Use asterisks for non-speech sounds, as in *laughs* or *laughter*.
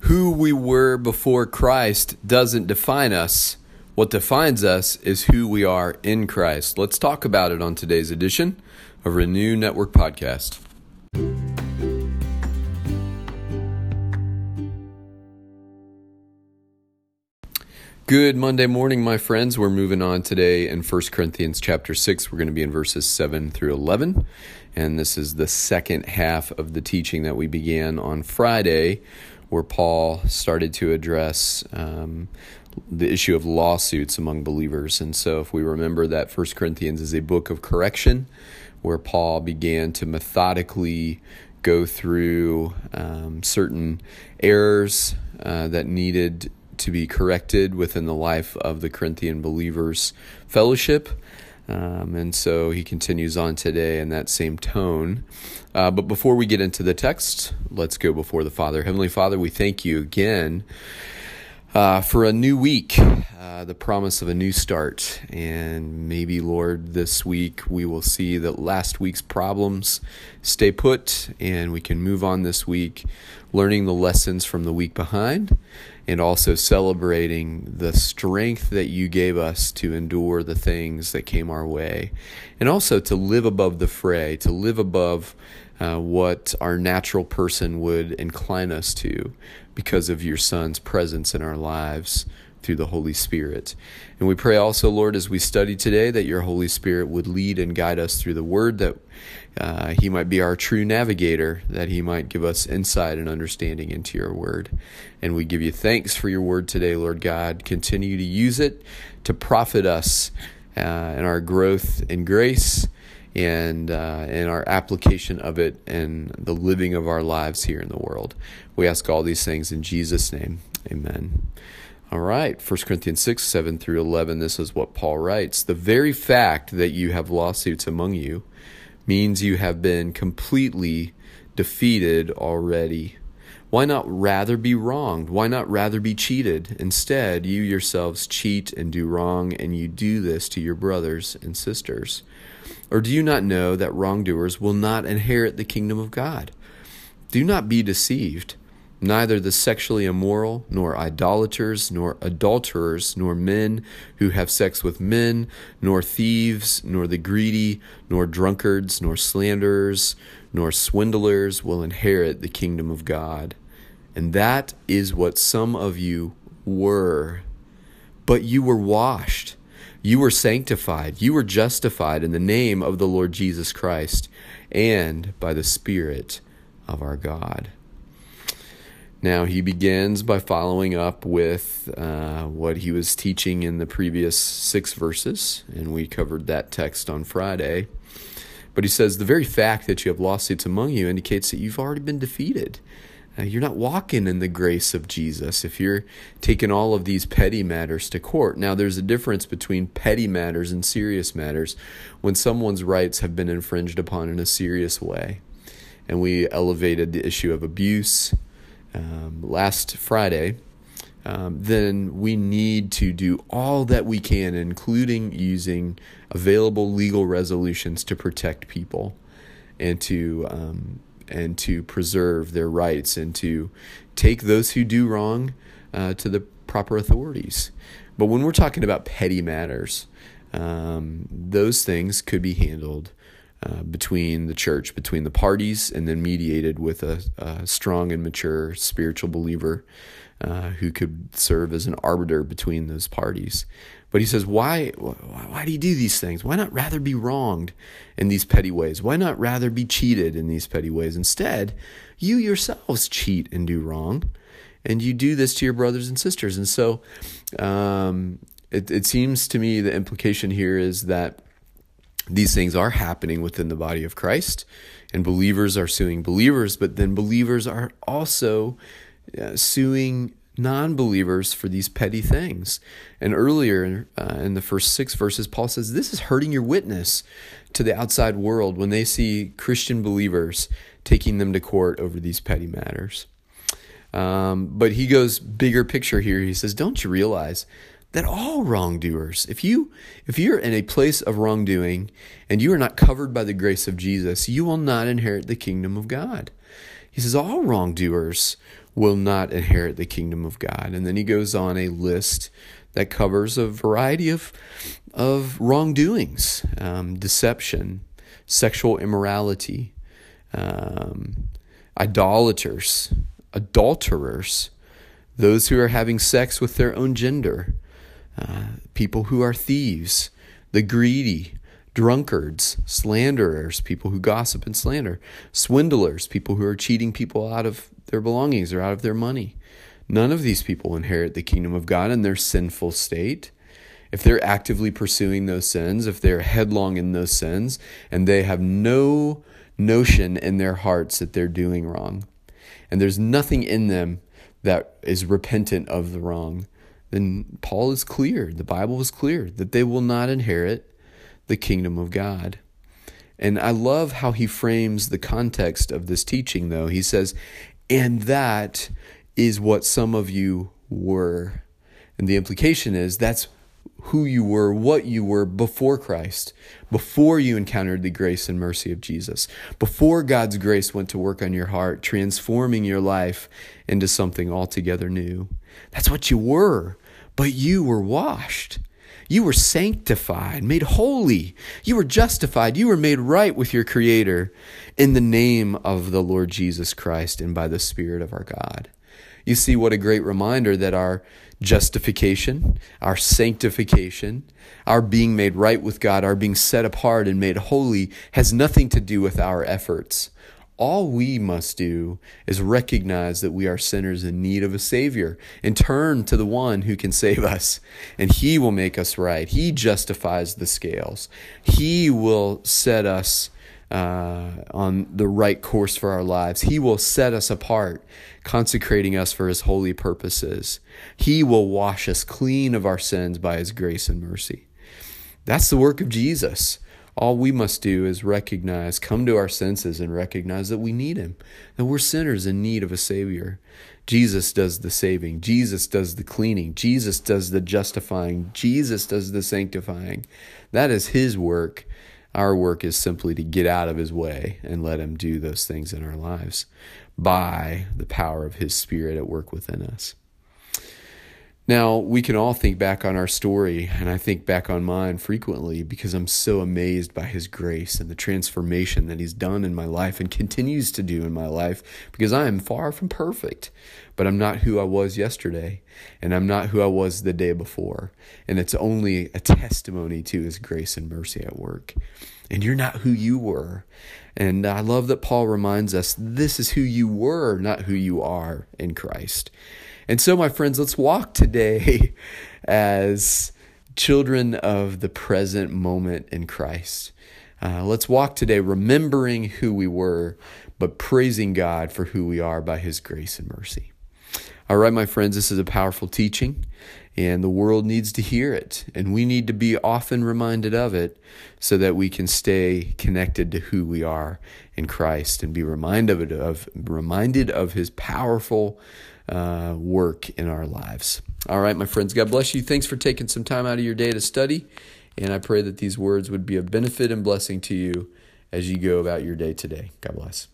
who we were before Christ doesn't define us. What defines us is who we are in Christ. Let's talk about it on today's edition of Renew Network Podcast. Good Monday morning, my friends. We're moving on today in 1 Corinthians chapter 6. We're going to be in verses 7 through 11. And this is the second half of the teaching that we began on Friday, where Paul started to address um, the issue of lawsuits among believers. And so, if we remember that 1 Corinthians is a book of correction, where Paul began to methodically go through um, certain errors uh, that needed to be corrected within the life of the Corinthian believers' fellowship. Um, and so he continues on today in that same tone. Uh, but before we get into the text, let's go before the Father. Heavenly Father, we thank you again uh, for a new week, uh, the promise of a new start. And maybe, Lord, this week we will see that last week's problems stay put and we can move on this week, learning the lessons from the week behind and also celebrating the strength that you gave us to endure the things that came our way, and also to live above the fray, to live above uh, what our natural person would incline us to because of your Son's presence in our lives through the Holy Spirit. And we pray also, Lord, as we study today, that your Holy Spirit would lead and guide us through the Word, that uh, He might be our true navigator, that He might give us insight and understanding into your Word. And we give you thanks for your Word today, Lord God. Continue to use it to profit us uh, in our growth in grace and uh, in our application of it and the living of our lives here in the world. We ask all these things in Jesus' name. Amen. All right, 1 Corinthians 6, 7 through 11, this is what Paul writes. The very fact that you have lawsuits among you means you have been completely defeated already. Why not rather be wronged? Why not rather be cheated? Instead, you yourselves cheat and do wrong, and you do this to your brothers and sisters. Or do you not know that wrongdoers will not inherit the kingdom of God? Do not be deceived. Neither the sexually immoral, nor idolaters, nor adulterers, nor men who have sex with men, nor thieves, nor the greedy, nor drunkards, nor slanderers, nor swindlers will inherit the kingdom of God. And that is what some of you were. But you were washed, you were sanctified, you were justified in the name of the Lord Jesus Christ and by the Spirit of our God. Now, he begins by following up with uh, what he was teaching in the previous six verses, and we covered that text on Friday. But he says, The very fact that you have lawsuits among you indicates that you've already been defeated. Uh, you're not walking in the grace of Jesus if you're taking all of these petty matters to court. Now, there's a difference between petty matters and serious matters when someone's rights have been infringed upon in a serious way. And we elevated the issue of abuse um, last Friday, um, then we need to do all that we can, including using available legal resolutions to protect people and to um, and to preserve their rights and to take those who do wrong uh, to the proper authorities. But when we're talking about petty matters, um, those things could be handled uh, between the church, between the parties, and then mediated with a, a strong and mature spiritual believer uh, who could serve as an arbiter between those parties. But he says, why, why do you do these things? Why not rather be wronged in these petty ways? Why not rather be cheated in these petty ways? Instead, you yourselves cheat and do wrong, and you do this to your brothers and sisters. And so um, it, it seems to me the implication here is that these things are happening within the body of Christ, and believers are suing believers, but then believers are also uh, suing non believers for these petty things. And earlier uh, in the first six verses, Paul says this is hurting your witness to the outside world when they see Christian believers taking them to court over these petty matters. Um, but he goes bigger picture here. He says, Don't you realize that all wrongdoers, if you if you're in a place of wrongdoing and you are not covered by the grace of Jesus, you will not inherit the kingdom of God. He says, All wrongdoers will not inherit the kingdom of God. And then he goes on a list that covers a variety of, of wrongdoings um, deception, sexual immorality, um, idolaters, adulterers, those who are having sex with their own gender, uh, people who are thieves, the greedy, drunkards, slanderers, people who gossip and slander, swindlers, people who are cheating people out of their belongings or out of their money. None of these people inherit the kingdom of God in their sinful state. If they're actively pursuing those sins, if they're headlong in those sins, and they have no notion in their hearts that they're doing wrong, and there's nothing in them that is repentant of the wrong, then Paul is clear, the Bible is clear that they will not inherit the kingdom of God. And I love how he frames the context of this teaching, though. He says, and that is what some of you were. And the implication is that's who you were, what you were before Christ, before you encountered the grace and mercy of Jesus, before God's grace went to work on your heart, transforming your life into something altogether new. That's what you were, but you were washed. You were sanctified, made holy. You were justified. You were made right with your Creator in the name of the Lord Jesus Christ and by the Spirit of our God. You see, what a great reminder that our justification, our sanctification, our being made right with God, our being set apart and made holy has nothing to do with our efforts. All we must do is recognize that we are sinners in need of a Savior and turn to the one who can save us. And He will make us right. He justifies the scales. He will set us uh, on the right course for our lives. He will set us apart, consecrating us for His holy purposes. He will wash us clean of our sins by His grace and mercy. That's the work of Jesus. All we must do is recognize, come to our senses, and recognize that we need Him, that we're sinners in need of a Savior. Jesus does the saving, Jesus does the cleaning, Jesus does the justifying, Jesus does the sanctifying. That is His work. Our work is simply to get out of his way and let him do those things in our lives by the power of his spirit at work within us. Now, we can all think back on our story, and I think back on mine frequently because I'm so amazed by His grace and the transformation that He's done in my life and continues to do in my life because I am far from perfect, but I'm not who I was yesterday, and I'm not who I was the day before. And it's only a testimony to His grace and mercy at work. And you're not who you were. And I love that Paul reminds us this is who you were, not who you are in Christ. And so, my friends, let's walk today *laughs* as children of the present moment in Christ. Uh, let's walk today remembering who we were, but praising God for who we are by His grace and mercy. All right, my friends, this is a powerful teaching, and the world needs to hear it, and we need to be often reminded of it so that we can stay connected to who we are in Christ and be reminded of, it, of reminded of His powerful uh, work in our lives. All right, my friends, God bless you. Thanks for taking some time out of your day to study. And I pray that these words would be a benefit and blessing to you as you go about your day today. God bless.